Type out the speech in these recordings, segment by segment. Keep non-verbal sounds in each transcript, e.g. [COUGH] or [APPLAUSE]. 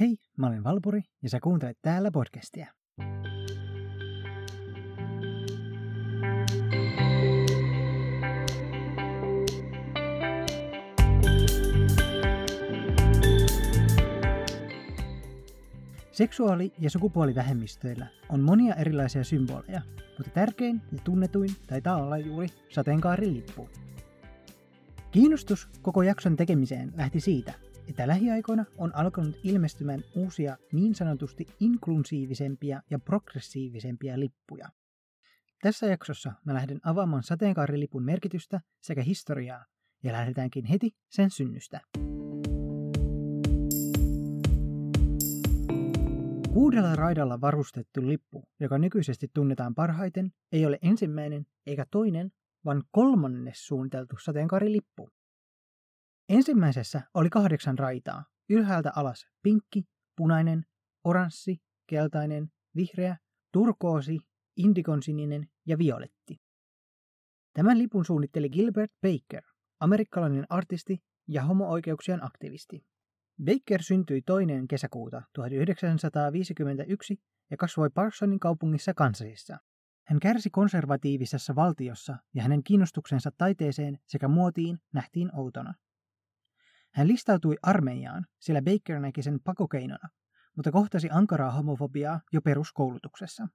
Hei, mä olen Valpuri ja sä kuuntelet täällä podcastia. Seksuaali- ja sukupuolivähemmistöillä on monia erilaisia symboleja, mutta tärkein ja tunnetuin taitaa olla juuri sateenkaarilippu. Kiinnostus koko jakson tekemiseen lähti siitä, että lähiaikoina on alkanut ilmestymään uusia niin sanotusti inklusiivisempia ja progressiivisempia lippuja. Tässä jaksossa mä lähden avaamaan sateenkaarilipun merkitystä sekä historiaa ja lähdetäänkin heti sen synnystä. Kuudella raidalla varustettu lippu, joka nykyisesti tunnetaan parhaiten, ei ole ensimmäinen eikä toinen, vaan kolmannes suunniteltu sateenkaarilippu. Ensimmäisessä oli kahdeksan raitaa, ylhäältä alas pinkki, punainen, oranssi, keltainen, vihreä, turkoosi, indikonsininen ja violetti. Tämän lipun suunnitteli Gilbert Baker, amerikkalainen artisti ja homo-oikeuksien aktivisti. Baker syntyi toinen kesäkuuta 1951 ja kasvoi Parsonin kaupungissa Kansasissa. Hän kärsi konservatiivisessa valtiossa ja hänen kiinnostuksensa taiteeseen sekä muotiin nähtiin outona. Hän listautui armeijaan, sillä Baker näki sen pakokeinona, mutta kohtasi ankaraa homofobiaa jo peruskoulutuksessa.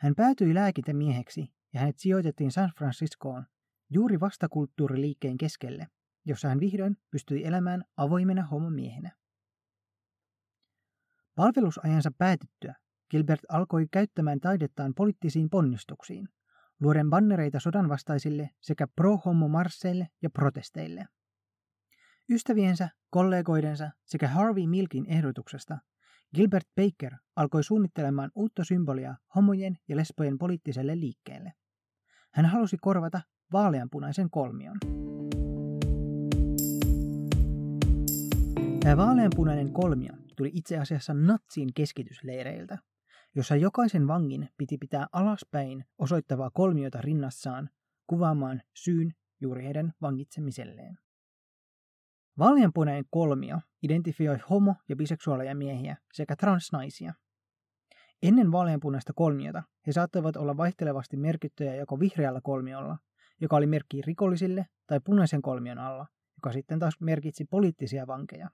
Hän päätyi lääkintämieheksi ja hänet sijoitettiin San Franciscoon juuri vastakulttuuriliikkeen keskelle, jossa hän vihdoin pystyi elämään avoimena homomiehenä. Palvelusajansa päätyttyä Gilbert alkoi käyttämään taidettaan poliittisiin ponnistuksiin, luoden bannereita sodanvastaisille sekä pro-homo-marsseille ja protesteille. Ystäviensä, kollegoidensa sekä Harvey Milkin ehdotuksesta Gilbert Baker alkoi suunnittelemaan uutta symbolia homojen ja lesbojen poliittiselle liikkeelle. Hän halusi korvata vaaleanpunaisen kolmion. Tämä vaaleanpunainen kolmio tuli itse asiassa natsiin keskitysleireiltä, jossa jokaisen vangin piti pitää alaspäin osoittavaa kolmiota rinnassaan kuvaamaan syyn juuri heidän vangitsemiselleen. Vaaleanpunainen kolmio identifioi homo- ja biseksuaaleja miehiä sekä transnaisia. Ennen vaaleanpunaista kolmiota he saattoivat olla vaihtelevasti merkittyjä joko vihreällä kolmiolla, joka oli merkki rikollisille, tai punaisen kolmion alla, joka sitten taas merkitsi poliittisia vankeja.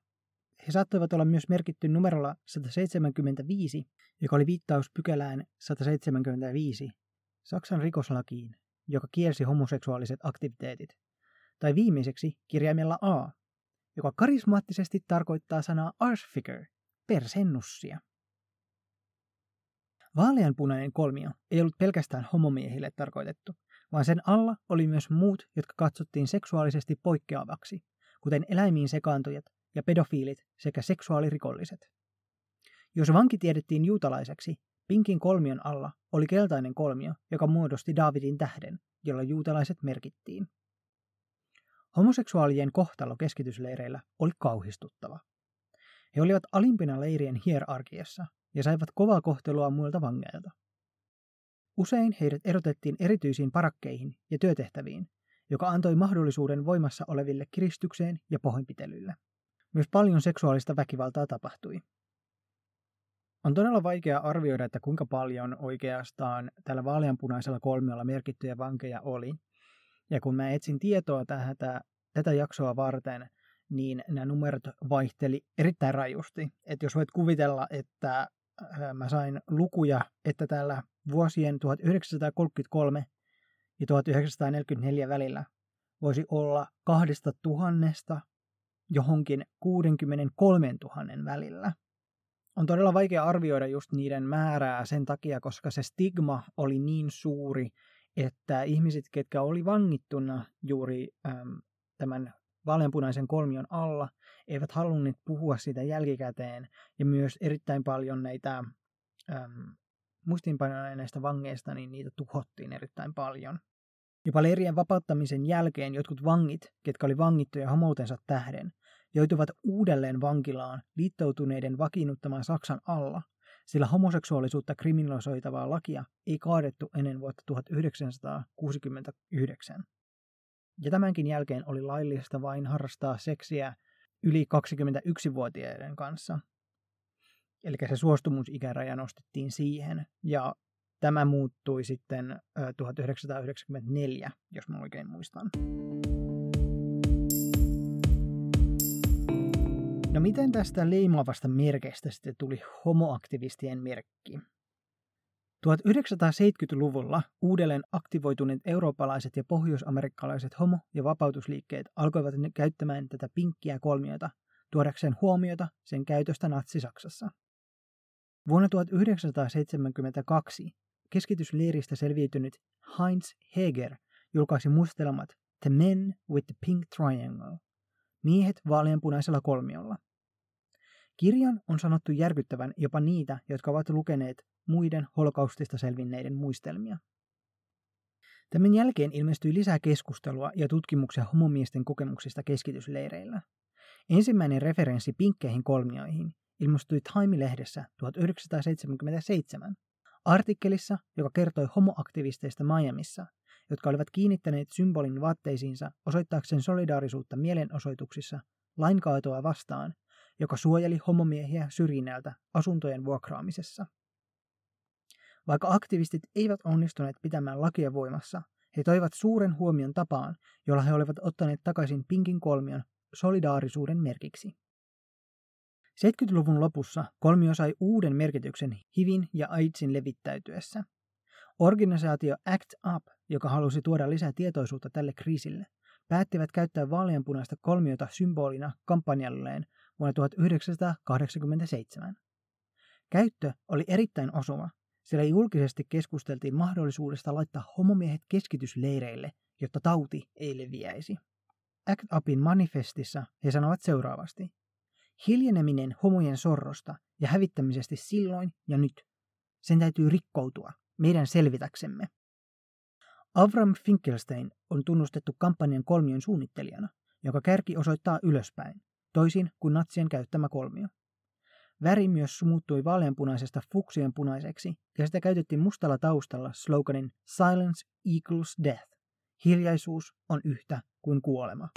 He saattoivat olla myös merkitty numerolla 175, joka oli viittaus pykälään 175 Saksan rikoslakiin, joka kielsi homoseksuaaliset aktiviteetit, tai viimeiseksi kirjaimella A, joka karismaattisesti tarkoittaa sanaa arse-figure, persennussia. Vaaleanpunainen kolmio ei ollut pelkästään homomiehille tarkoitettu, vaan sen alla oli myös muut, jotka katsottiin seksuaalisesti poikkeavaksi, kuten eläimiin sekaantujat ja pedofiilit sekä seksuaalirikolliset. Jos vanki tiedettiin juutalaiseksi, pinkin kolmion alla oli keltainen kolmio, joka muodosti Davidin tähden, jolla juutalaiset merkittiin. Homoseksuaalien kohtalo keskitysleireillä oli kauhistuttava. He olivat alimpina leirien hierarkiassa ja saivat kovaa kohtelua muilta vangeilta. Usein heidät erotettiin erityisiin parakkeihin ja työtehtäviin, joka antoi mahdollisuuden voimassa oleville kiristykseen ja pahoinpitelylle. Myös paljon seksuaalista väkivaltaa tapahtui. On todella vaikea arvioida, että kuinka paljon oikeastaan tällä vaaleanpunaisella kolmiolla merkittyjä vankeja oli, ja kun mä etsin tietoa tätä, tätä jaksoa varten, niin nämä numerot vaihteli erittäin rajusti. Että jos voit kuvitella, että mä sain lukuja, että täällä vuosien 1933 ja 1944 välillä voisi olla kahdesta tuhannesta johonkin 63 000 välillä. On todella vaikea arvioida just niiden määrää sen takia, koska se stigma oli niin suuri, että ihmiset, ketkä oli vangittuna juuri äm, tämän vaaleanpunaisen kolmion alla, eivät halunneet puhua siitä jälkikäteen, ja myös erittäin paljon näitä muistiinpanoja vangeista, niin niitä tuhottiin erittäin paljon. Jopa leirien vapauttamisen jälkeen jotkut vangit, ketkä oli vangittuja homoutensa tähden, joutuivat uudelleen vankilaan liittoutuneiden vakiinnuttamaan Saksan alla, sillä homoseksuaalisuutta kriminalisoitavaa lakia ei kaadettu ennen vuotta 1969. Ja tämänkin jälkeen oli laillista vain harrastaa seksiä yli 21-vuotiaiden kanssa. Eli se suostumusikäraja nostettiin siihen, ja tämä muuttui sitten 1994, jos mä oikein muistan. No miten tästä leimaavasta merkeistä sitten tuli homoaktivistien merkki? 1970-luvulla uudelleen aktivoituneet eurooppalaiset ja pohjoisamerikkalaiset homo- ja vapautusliikkeet alkoivat käyttämään tätä pinkkiä kolmiota tuodakseen huomiota sen käytöstä Natsi-Saksassa. Vuonna 1972 keskitysleiristä selviytynyt Heinz Heger julkaisi mustelmat The Men with the Pink Triangle, miehet vaaleanpunaisella kolmiolla. Kirjan on sanottu järkyttävän jopa niitä, jotka ovat lukeneet muiden holokaustista selvinneiden muistelmia. Tämän jälkeen ilmestyi lisää keskustelua ja tutkimuksia homomiesten kokemuksista keskitysleireillä. Ensimmäinen referenssi pinkkeihin kolmioihin ilmestyi Time-lehdessä 1977. Artikkelissa, joka kertoi homoaktivisteista Miamiissa, jotka olivat kiinnittäneet symbolin vaatteisiinsa osoittaakseen solidaarisuutta mielenosoituksissa lainkaatoa vastaan, joka suojeli homomiehiä syrjinnältä asuntojen vuokraamisessa. Vaikka aktivistit eivät onnistuneet pitämään lakia voimassa, he toivat suuren huomion tapaan, jolla he olivat ottaneet takaisin Pinkin kolmion solidaarisuuden merkiksi. 70-luvun lopussa kolmio sai uuden merkityksen HIVin ja AIDSin levittäytyessä. Organisaatio ACT UP, joka halusi tuoda lisää tietoisuutta tälle kriisille, päättivät käyttää vaaleanpunaista kolmiota symbolina kampanjalleen vuonna 1987. Käyttö oli erittäin osuva, sillä julkisesti keskusteltiin mahdollisuudesta laittaa homomiehet keskitysleireille, jotta tauti ei leviäisi. Act Upin manifestissa he sanovat seuraavasti. Hiljeneminen homojen sorrosta ja hävittämisestä silloin ja nyt. Sen täytyy rikkoutua, meidän selvitäksemme. Avram Finkelstein on tunnustettu kampanjan kolmion suunnittelijana, joka kärki osoittaa ylöspäin, toisin kuin natsien käyttämä kolmio. Väri myös muuttui vaaleanpunaisesta fuksienpunaiseksi ja sitä käytettiin mustalla taustalla sloganin Silence equals death. Hiljaisuus on yhtä kuin kuolema.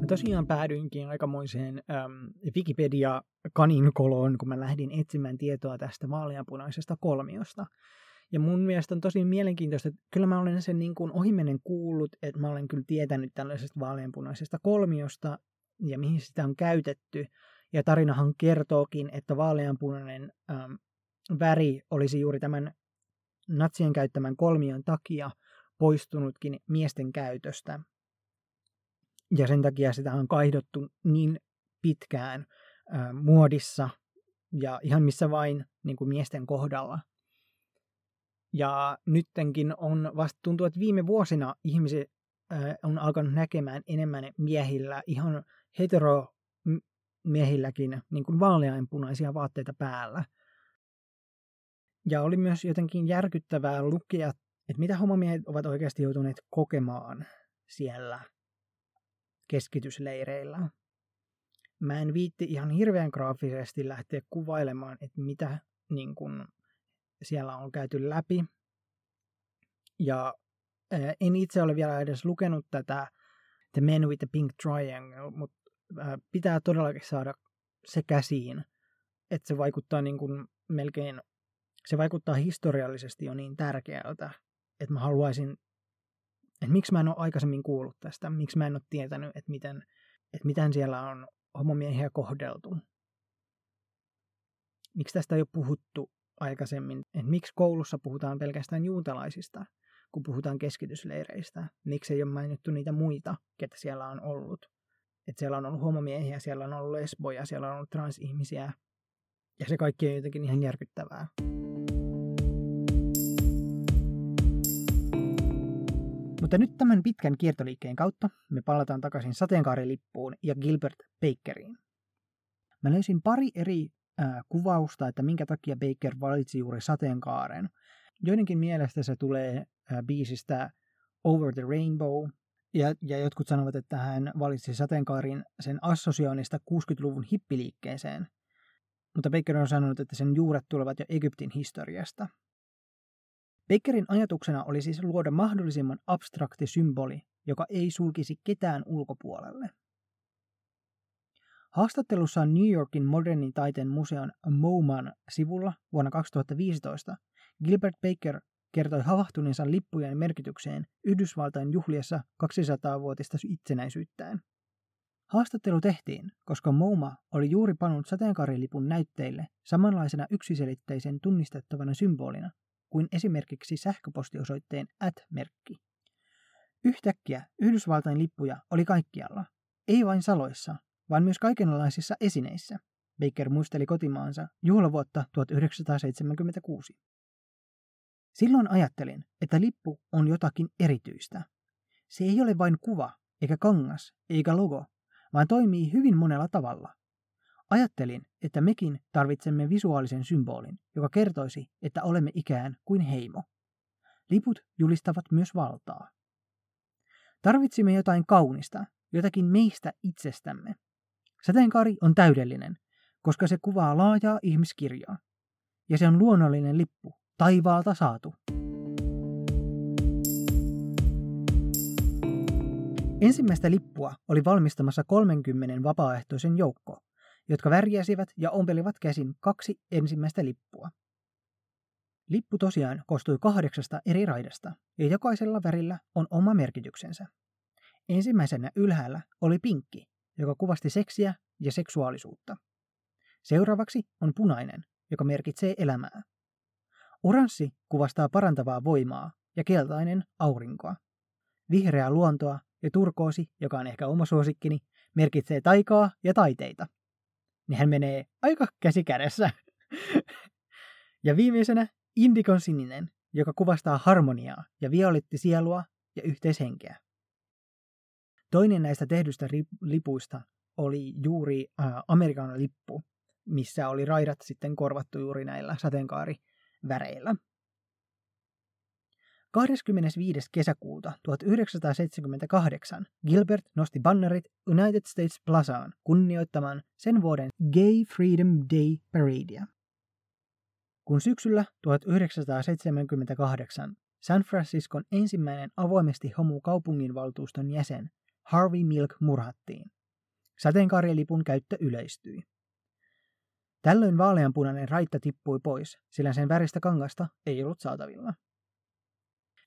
Mä tosiaan päädyinkin aikamoiseen ähm, Wikipedia-kaninkoloon, kun mä lähdin etsimään tietoa tästä vaaleanpunaisesta kolmiosta. Ja mun mielestä on tosi mielenkiintoista, että kyllä mä olen sen niin kuin ohimennen kuullut, että mä olen kyllä tietänyt tällaisesta vaaleanpunaisesta kolmiosta ja mihin sitä on käytetty. Ja tarinahan kertookin, että vaaleanpunainen ähm, väri olisi juuri tämän natsien käyttämän kolmion takia poistunutkin miesten käytöstä. Ja sen takia sitä on kaihdottu niin pitkään äh, muodissa ja ihan missä vain niin kuin miesten kohdalla – ja nyttenkin on vasta tuntuu, että viime vuosina ihmiset on alkanut näkemään enemmän miehillä, ihan hetero miehilläkin niin kuin vaaleanpunaisia vaatteita päällä. Ja oli myös jotenkin järkyttävää lukea, että mitä homomiehet ovat oikeasti joutuneet kokemaan siellä keskitysleireillä. Mä en viitti ihan hirveän graafisesti lähteä kuvailemaan, että mitä niin kun, siellä on käyty läpi. Ja en itse ole vielä edes lukenut tätä The Men with the Pink Triangle, mutta pitää todellakin saada se käsiin, että se vaikuttaa niin kuin melkein, se vaikuttaa historiallisesti jo niin tärkeältä, että mä haluaisin, että miksi mä en ole aikaisemmin kuullut tästä, miksi mä en ole tietänyt, että miten, että miten siellä on homomiehiä kohdeltu. Miksi tästä ei ole puhuttu aikaisemmin, että miksi koulussa puhutaan pelkästään juutalaisista, kun puhutaan keskitysleireistä. Miksi ei ole mainittu niitä muita, ketä siellä on ollut. Että siellä on ollut homomiehiä, siellä on ollut lesboja, siellä on ollut transihmisiä. Ja se kaikki on jotenkin ihan järkyttävää. Mutta nyt tämän pitkän kiertoliikkeen kautta me palataan takaisin sateenkaarilippuun ja Gilbert Bakeriin. Mä löysin pari eri äh, kuvausta, että minkä takia Baker valitsi juuri sateenkaaren. Joidenkin mielestä se tulee biisistä Over the Rainbow, ja, ja jotkut sanovat, että hän valitsi sateenkaarin sen assosioinnista 60-luvun hippiliikkeeseen, mutta Baker on sanonut, että sen juuret tulevat jo Egyptin historiasta. Bakerin ajatuksena oli siis luoda mahdollisimman abstrakti symboli, joka ei sulkisi ketään ulkopuolelle. Haastattelussaan New Yorkin modernin taiteen museon MoMAn sivulla vuonna 2015 Gilbert Baker kertoi havahtuneensa lippujen merkitykseen Yhdysvaltain juhliessa 200-vuotista itsenäisyyttään. Haastattelu tehtiin, koska MoMA oli juuri pannut sateenkaarilipun näytteille samanlaisena yksiselitteisen tunnistettavana symbolina kuin esimerkiksi sähköpostiosoitteen at-merkki. Yhtäkkiä Yhdysvaltain lippuja oli kaikkialla, ei vain saloissa, vaan myös kaikenlaisissa esineissä. Baker muisteli kotimaansa juhlavuotta 1976. Silloin ajattelin, että lippu on jotakin erityistä. Se ei ole vain kuva, eikä kangas, eikä logo, vaan toimii hyvin monella tavalla. Ajattelin, että mekin tarvitsemme visuaalisen symbolin, joka kertoisi, että olemme ikään kuin heimo. Liput julistavat myös valtaa. Tarvitsimme jotain kaunista, jotakin meistä itsestämme. Sateenkaari on täydellinen, koska se kuvaa laajaa ihmiskirjaa. Ja se on luonnollinen lippu, taivaalta saatu. Ensimmäistä lippua oli valmistamassa 30 vapaaehtoisen joukko, jotka värjäsivät ja ompelivat käsin kaksi ensimmäistä lippua. Lippu tosiaan koostui kahdeksasta eri raidasta, ja jokaisella värillä on oma merkityksensä. Ensimmäisenä ylhäällä oli pinkki, joka kuvasti seksiä ja seksuaalisuutta. Seuraavaksi on punainen, joka merkitsee elämää. Oranssi kuvastaa parantavaa voimaa ja keltainen aurinkoa. Vihreä luontoa ja turkoosi, joka on ehkä oma suosikkini, merkitsee taikaa ja taiteita. Nehän menee aika käsi kädessä. ja viimeisenä indikon sininen, joka kuvastaa harmoniaa ja violetti sielua ja yhteishenkeä. Toinen näistä tehdyistä lipuista oli juuri äh, Amerikan lippu, missä oli raidat sitten korvattu juuri näillä sateenkaariväreillä. 25. kesäkuuta 1978 Gilbert nosti bannerit United States Plazaan kunnioittamaan sen vuoden Gay Freedom Day Paradea. Kun syksyllä 1978 San Franciscon ensimmäinen avoimesti homo kaupunginvaltuuston jäsen Harvey Milk murhattiin, sateenkaarilipun käyttö yleistyi. Tällöin vaaleanpunainen raitta tippui pois, sillä sen väristä kangasta ei ollut saatavilla.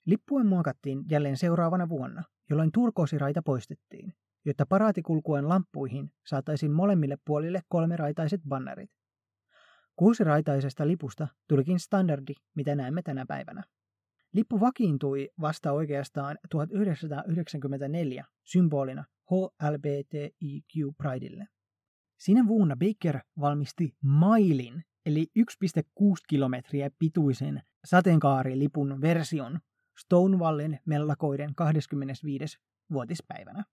Lippuen muokattiin jälleen seuraavana vuonna, jolloin turkoosiraita poistettiin, jotta paraatikulkuen lamppuihin saataisiin molemmille puolille kolmeraitaiset bannerit. Kuusiraitaisesta lipusta tulikin standardi, mitä näemme tänä päivänä. Lippu vakiintui vasta oikeastaan 1994 symbolina HLBTIQ Prideille. Sinä vuonna Baker valmisti mailin, eli 1,6 kilometriä pituisen sateenkaarilipun version Stonewallin mellakoiden 25. vuotispäivänä.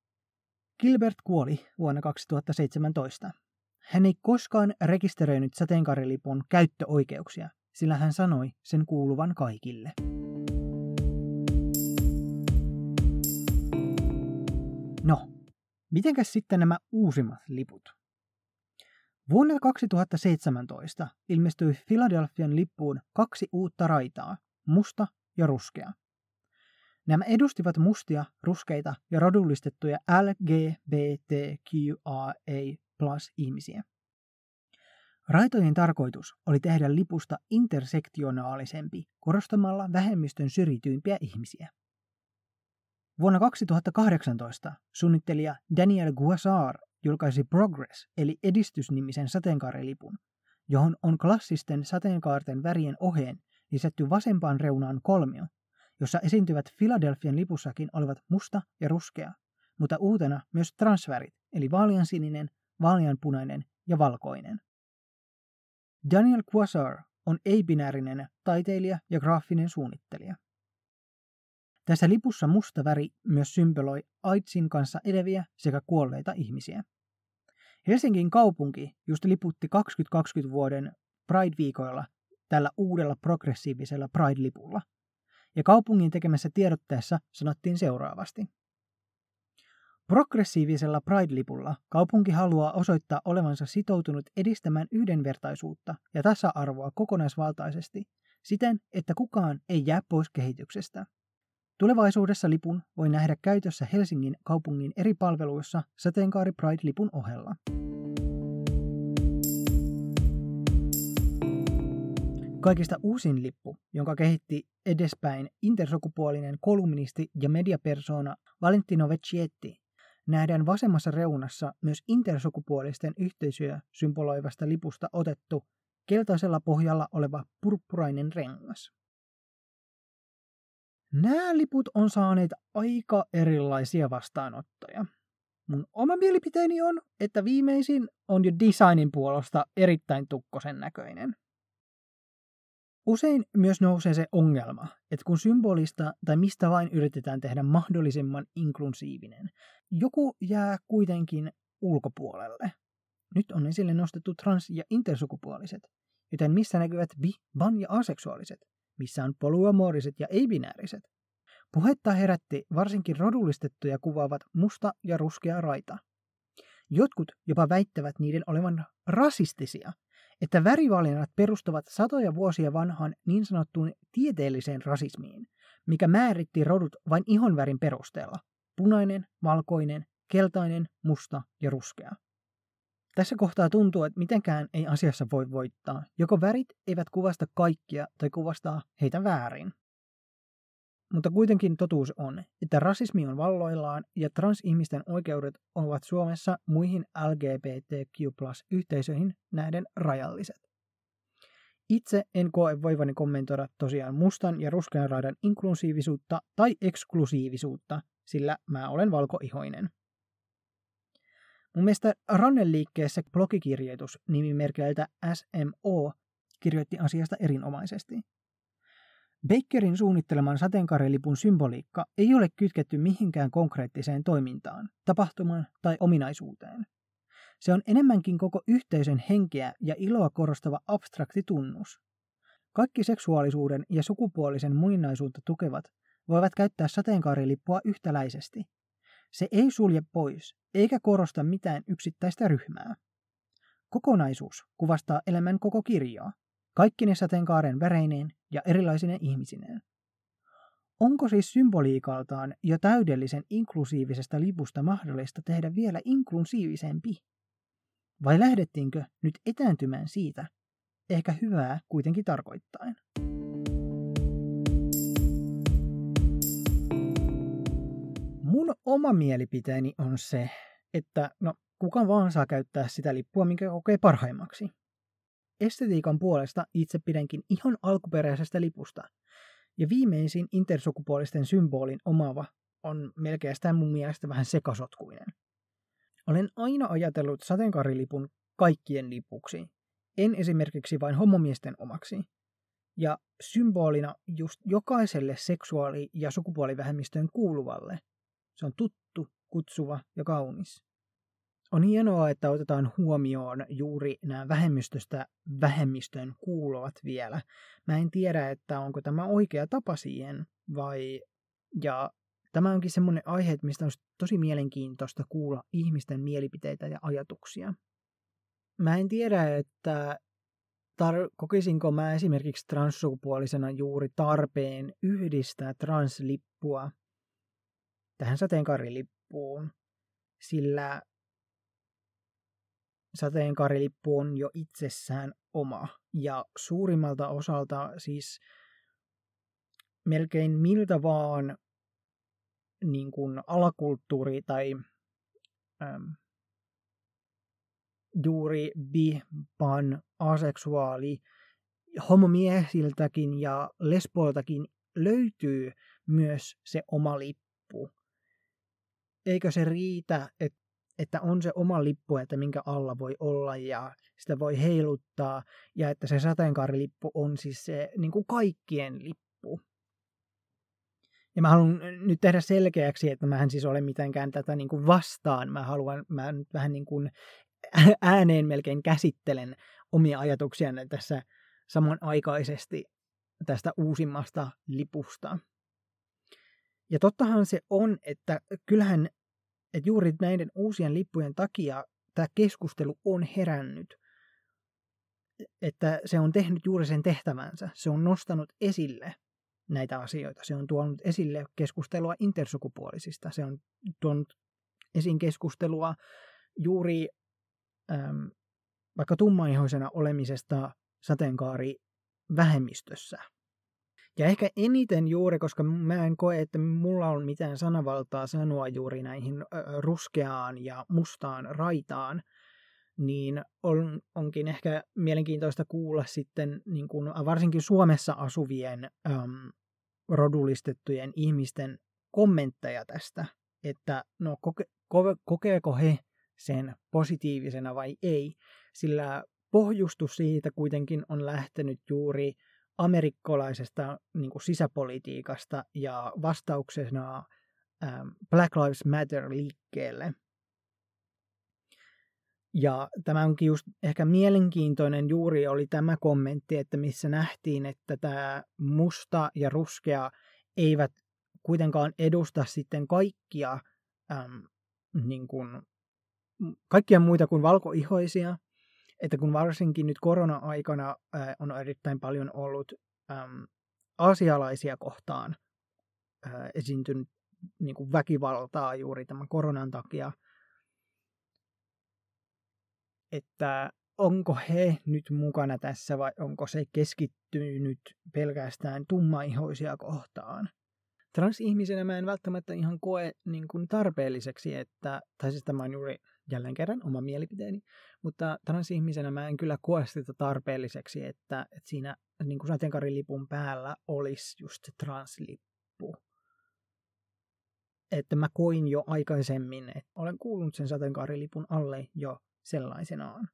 Gilbert kuoli vuonna 2017. Hän ei koskaan rekisteröinyt sateenkaarilipun käyttöoikeuksia, sillä hän sanoi sen kuuluvan kaikille. No, mitenkäs sitten nämä uusimmat liput? Vuonna 2017 ilmestyi Philadelphian lippuun kaksi uutta raitaa, musta ja ruskea. Nämä edustivat mustia, ruskeita ja rodullistettuja LGBTQIA plus ihmisiä. Raitojen tarkoitus oli tehdä lipusta intersektionaalisempi korostamalla vähemmistön syrjityimpiä ihmisiä. Vuonna 2018 suunnittelija Daniel Guassar julkaisi Progress eli edistysnimisen sateenkaarilipun, johon on klassisten sateenkaarten värien oheen lisätty vasempaan reunaan kolmio, jossa esiintyvät Philadelphian lipussakin olevat musta ja ruskea, mutta uutena myös transvärit, eli vaaleansininen, vaaleanpunainen ja valkoinen. Daniel Quasar on ei-binäärinen taiteilija ja graafinen suunnittelija. Tässä lipussa musta väri myös symboloi AIDSin kanssa edeviä sekä kuolleita ihmisiä. Helsingin kaupunki just liputti 2020 vuoden Pride-viikoilla tällä uudella progressiivisella Pride-lipulla – ja kaupungin tekemässä tiedotteessa sanottiin seuraavasti. Progressiivisella Pride-lipulla kaupunki haluaa osoittaa olevansa sitoutunut edistämään yhdenvertaisuutta ja tasa-arvoa kokonaisvaltaisesti siten, että kukaan ei jää pois kehityksestä. Tulevaisuudessa lipun voi nähdä käytössä Helsingin kaupungin eri palveluissa Sateenkaari Pride-lipun ohella. Kaikista uusin lippu, jonka kehitti edespäin intersukupuolinen kolumnisti ja mediapersona Valentino Vecchietti, nähdään vasemmassa reunassa myös intersukupuolisten yhteisöä symboloivasta lipusta otettu keltaisella pohjalla oleva purppurainen rengas. Nämä liput on saaneet aika erilaisia vastaanottoja. Mun oma mielipiteeni on, että viimeisin on jo designin puolesta erittäin tukkosen näköinen. Usein myös nousee se ongelma, että kun symbolista tai mistä vain yritetään tehdä mahdollisimman inklusiivinen, joku jää kuitenkin ulkopuolelle. Nyt on esille nostettu trans- ja intersukupuoliset, joten missä näkyvät bi-, ban- ja aseksuaaliset, missä on polyamoriset ja ei-binääriset. Puhetta herätti varsinkin rodullistettuja kuvaavat musta ja ruskea raita. Jotkut jopa väittävät niiden olevan rasistisia – että värivalinnat perustuvat satoja vuosia vanhaan niin sanottuun tieteelliseen rasismiin, mikä määritti rodut vain ihonvärin perusteella. Punainen, valkoinen, keltainen, musta ja ruskea. Tässä kohtaa tuntuu, että mitenkään ei asiassa voi voittaa. Joko värit eivät kuvasta kaikkia tai kuvastaa heitä väärin. Mutta kuitenkin totuus on, että rasismi on valloillaan ja transihmisten oikeudet ovat Suomessa muihin LGBTQ+-yhteisöihin nähden rajalliset. Itse en koe voivani kommentoida tosiaan mustan ja ruskean raidan inklusiivisuutta tai eksklusiivisuutta, sillä mä olen valkoihoinen. Mun mielestä Ranneliikkeessä blogikirjoitus nimimerkeiltä SMO kirjoitti asiasta erinomaisesti. Bakerin suunnitteleman sateenkaarilipun symboliikka ei ole kytketty mihinkään konkreettiseen toimintaan, tapahtumaan tai ominaisuuteen. Se on enemmänkin koko yhteisön henkeä ja iloa korostava abstrakti tunnus. Kaikki seksuaalisuuden ja sukupuolisen moninaisuutta tukevat voivat käyttää sateenkaarilippua yhtäläisesti. Se ei sulje pois, eikä korosta mitään yksittäistä ryhmää. Kokonaisuus kuvastaa elämän koko kirjoa, kaikki ne sateenkaaren väreineen ja erilaisine ihmisineen. Onko siis symboliikaltaan jo täydellisen inklusiivisesta lipusta mahdollista tehdä vielä inklusiivisempi? Vai lähdettiinkö nyt etääntymään siitä, ehkä hyvää kuitenkin tarkoittaen? Mun oma mielipiteeni on se, että no, kuka vaan saa käyttää sitä lippua, minkä kokee parhaimmaksi. Estetiikan puolesta itse pidänkin ihan alkuperäisestä lipusta, ja viimeisin intersukupuolisten symbolin omaava on melkein mun mielestä vähän sekasotkuinen. Olen aina ajatellut sateenkaarilipun kaikkien lipuksi, en esimerkiksi vain homomiesten omaksi. Ja symbolina just jokaiselle seksuaali- ja sukupuolivähemmistöön kuuluvalle. Se on tuttu, kutsuva ja kaunis. On hienoa, että otetaan huomioon juuri nämä vähemmistöstä vähemmistöön kuuluvat vielä. Mä en tiedä, että onko tämä oikea tapa siihen vai... Ja tämä onkin semmoinen aihe, mistä on tosi mielenkiintoista kuulla ihmisten mielipiteitä ja ajatuksia. Mä en tiedä, että tar- kokisinko mä esimerkiksi transsukupuolisena juuri tarpeen yhdistää translippua tähän sateenkaarilippuun, sillä sateenkaarilippu on jo itsessään oma. Ja suurimmalta osalta siis melkein miltä vaan niin kuin alakulttuuri tai äm, juuri bi, pan, aseksuaali, homomiehiltäkin ja lesboiltakin löytyy myös se oma lippu. Eikö se riitä, että että on se oma lippu, että minkä alla voi olla ja sitä voi heiluttaa ja että se sateenkaarilippu on siis se niin kuin kaikkien lippu. Ja mä haluan nyt tehdä selkeäksi, että mä en siis ole mitenkään tätä niin kuin vastaan. Mä haluan, mä nyt vähän niin kuin [LAUGHS] ääneen melkein käsittelen omia ajatuksia tässä samanaikaisesti tästä uusimmasta lipusta. Ja tottahan se on, että kyllähän että juuri näiden uusien lippujen takia tämä keskustelu on herännyt. Että se on tehnyt juuri sen tehtävänsä. Se on nostanut esille näitä asioita. Se on tuonut esille keskustelua intersukupuolisista. Se on tuonut esiin keskustelua juuri äm, vaikka tummaihoisena olemisesta sateenkaari vähemmistössä. Ja ehkä eniten juuri, koska mä en koe, että mulla on mitään sanavaltaa sanoa juuri näihin ruskeaan ja mustaan raitaan, niin on, onkin ehkä mielenkiintoista kuulla sitten niin kuin varsinkin Suomessa asuvien äm, rodullistettujen ihmisten kommentteja tästä, että no koke, ko, kokeeko he sen positiivisena vai ei, sillä pohjustus siitä kuitenkin on lähtenyt juuri amerikkalaisesta niin kuin sisäpolitiikasta ja vastauksena Black Lives Matter-liikkeelle. Ja tämä onkin just ehkä mielenkiintoinen juuri oli tämä kommentti, että missä nähtiin, että tämä musta ja ruskea eivät kuitenkaan edusta sitten kaikkia, äm, niin kuin, kaikkia muita kuin valkoihoisia, että kun varsinkin nyt korona-aikana ää, on erittäin paljon ollut äm, asialaisia kohtaan ää, esiintynyt niin kuin väkivaltaa juuri tämän koronan takia, että onko he nyt mukana tässä vai onko se keskittynyt pelkästään tummaihoisia kohtaan. Transihmisenä mä en välttämättä ihan koe niin kuin tarpeelliseksi, että, tai siis tämä on juuri jälleen kerran oma mielipiteeni, mutta transihmisenä mä en kyllä koe sitä tarpeelliseksi, että, että siinä niin kuin sateenkaarilipun päällä olisi just se translippu. Että mä koin jo aikaisemmin, että olen kuullut sen sateenkaarilipun alle jo sellaisenaan.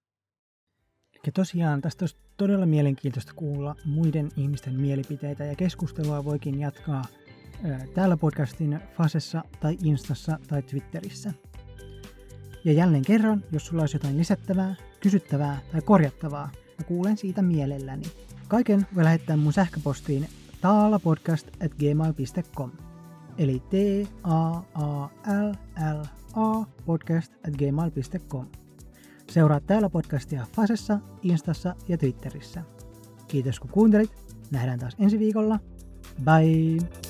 Ja tosiaan tästä olisi todella mielenkiintoista kuulla muiden ihmisten mielipiteitä ja keskustelua voikin jatkaa täällä podcastin Fasessa tai Instassa tai Twitterissä. Ja jälleen kerran, jos sulla olisi jotain lisättävää, kysyttävää tai korjattavaa, mä kuulen siitä mielelläni. Kaiken voi lähettää mun sähköpostiin taalapodcast.gmail.com eli t a a l l a podcast at gmail.com. Seuraa täällä podcastia Fasessa, Instassa ja Twitterissä. Kiitos kun kuuntelit. Nähdään taas ensi viikolla. Bye!